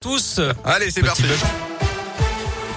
tous. Allez, c'est parti.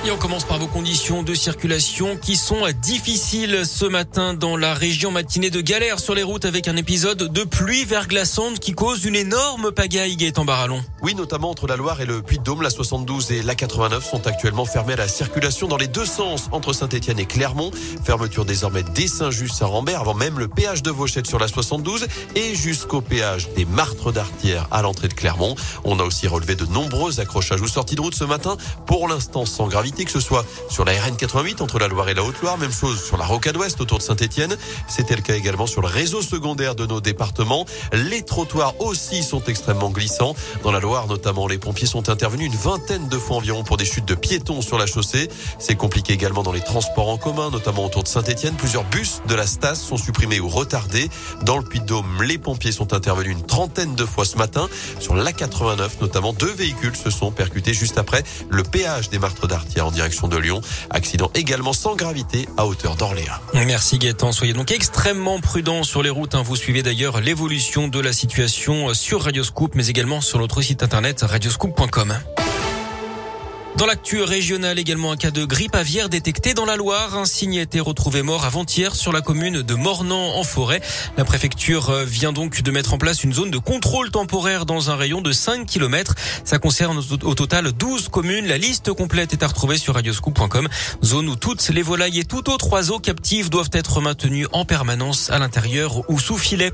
Et on commence par vos conditions de circulation qui sont difficiles ce matin dans la région matinée de galère sur les routes avec un épisode de pluie verglaçante qui cause une énorme pagaille Gaëtan Barallon. Oui, notamment entre la Loire et le Puy-de-Dôme, la 72 et la 89 sont actuellement fermées à la circulation dans les deux sens entre Saint-Etienne et Clermont. Fermeture désormais dès Saint-Just à Rambert avant même le péage de Vauchette sur la 72 et jusqu'au péage des Martres d'Artière à l'entrée de Clermont. On a aussi relevé de nombreux accrochages ou sorties de route ce matin, pour l'instant sans gravité, que ce soit sur la RN 88 entre la Loire et la Haute-Loire, même chose sur la Rocade Ouest autour de Saint-Etienne. C'était le cas également sur le réseau secondaire de nos départements. Les trottoirs aussi sont extrêmement glissants. Dans la Loire notamment, les pompiers sont intervenus une vingtaine de fois environ pour des chutes de piétons sur la chaussée. C'est compliqué également dans les transports en commun, notamment autour de Saint-Etienne. Plusieurs bus de la Stas sont supprimés ou retardés. Dans le Puy-de-Dôme, les pompiers sont intervenus une trentaine de fois ce matin. Sur la 89, notamment, deux véhicules se sont percutés juste après le péage des Martres d'Artière en direction de Lyon. Accident également sans gravité à hauteur d'Orléans. Merci Gaëtan. Soyez donc extrêmement prudents sur les routes. hein. Vous suivez d'ailleurs l'évolution de la situation sur Radioscoop, mais également sur notre site internet radioscoop.com. Dans l'actu régionale également un cas de grippe aviaire détecté dans la Loire. Un signe a été retrouvé mort avant-hier sur la commune de Mornan en forêt. La préfecture euh, vient donc de mettre en place une zone de contrôle temporaire dans un rayon de 5 km. Ça concerne au total 12 communes. La liste complète est à retrouver sur radioscoop.com. Zone où toutes les volailles et tout autre oiseau captif doivent être maintenus en permanence à l'intérieur ou sous filet.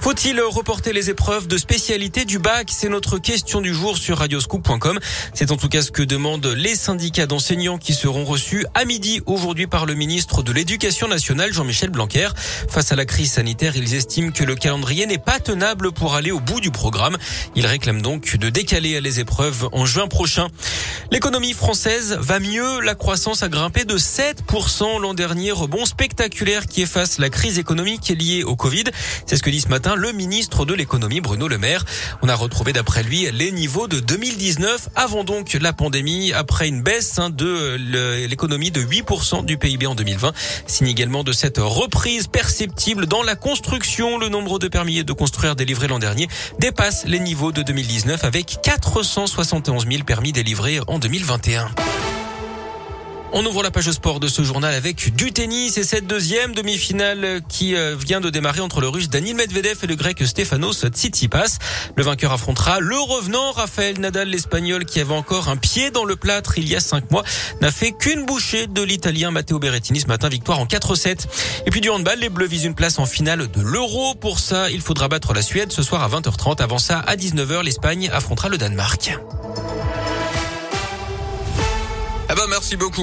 Faut-il reporter les épreuves de spécialité du bac? C'est notre question du jour sur radioscoop.com. C'est en tout cas ce que les syndicats d'enseignants qui seront reçus à midi aujourd'hui par le ministre de l'Éducation nationale Jean-Michel Blanquer. Face à la crise sanitaire, ils estiment que le calendrier n'est pas tenable pour aller au bout du programme. Ils réclament donc de décaler les épreuves en juin prochain. L'économie française va mieux. La croissance a grimpé de 7% l'an dernier. Rebond spectaculaire qui efface la crise économique liée au Covid. C'est ce que dit ce matin le ministre de l'économie Bruno Le Maire. On a retrouvé d'après lui les niveaux de 2019 avant donc la pandémie après une baisse hein, de l'économie de 8% du PIB en 2020. Signe également de cette reprise perceptible dans la construction. Le nombre de permis de construire délivrés l'an dernier dépasse les niveaux de 2019 avec 471 000 permis délivrés en 2021. On ouvre la page sport de ce journal avec du tennis et cette deuxième demi-finale qui euh, vient de démarrer entre le russe Daniil Medvedev et le grec Stefanos Tsitsipas. Le vainqueur affrontera le revenant Rafael Nadal, l'espagnol qui avait encore un pied dans le plâtre il y a cinq mois, n'a fait qu'une bouchée de l'italien Matteo Berrettini ce matin, victoire en 4-7. Et puis du handball, les Bleus visent une place en finale de l'Euro. Pour ça, il faudra battre la Suède ce soir à 20h30. Avant ça, à 19h, l'Espagne affrontera le Danemark. Eh ben, merci beaucoup.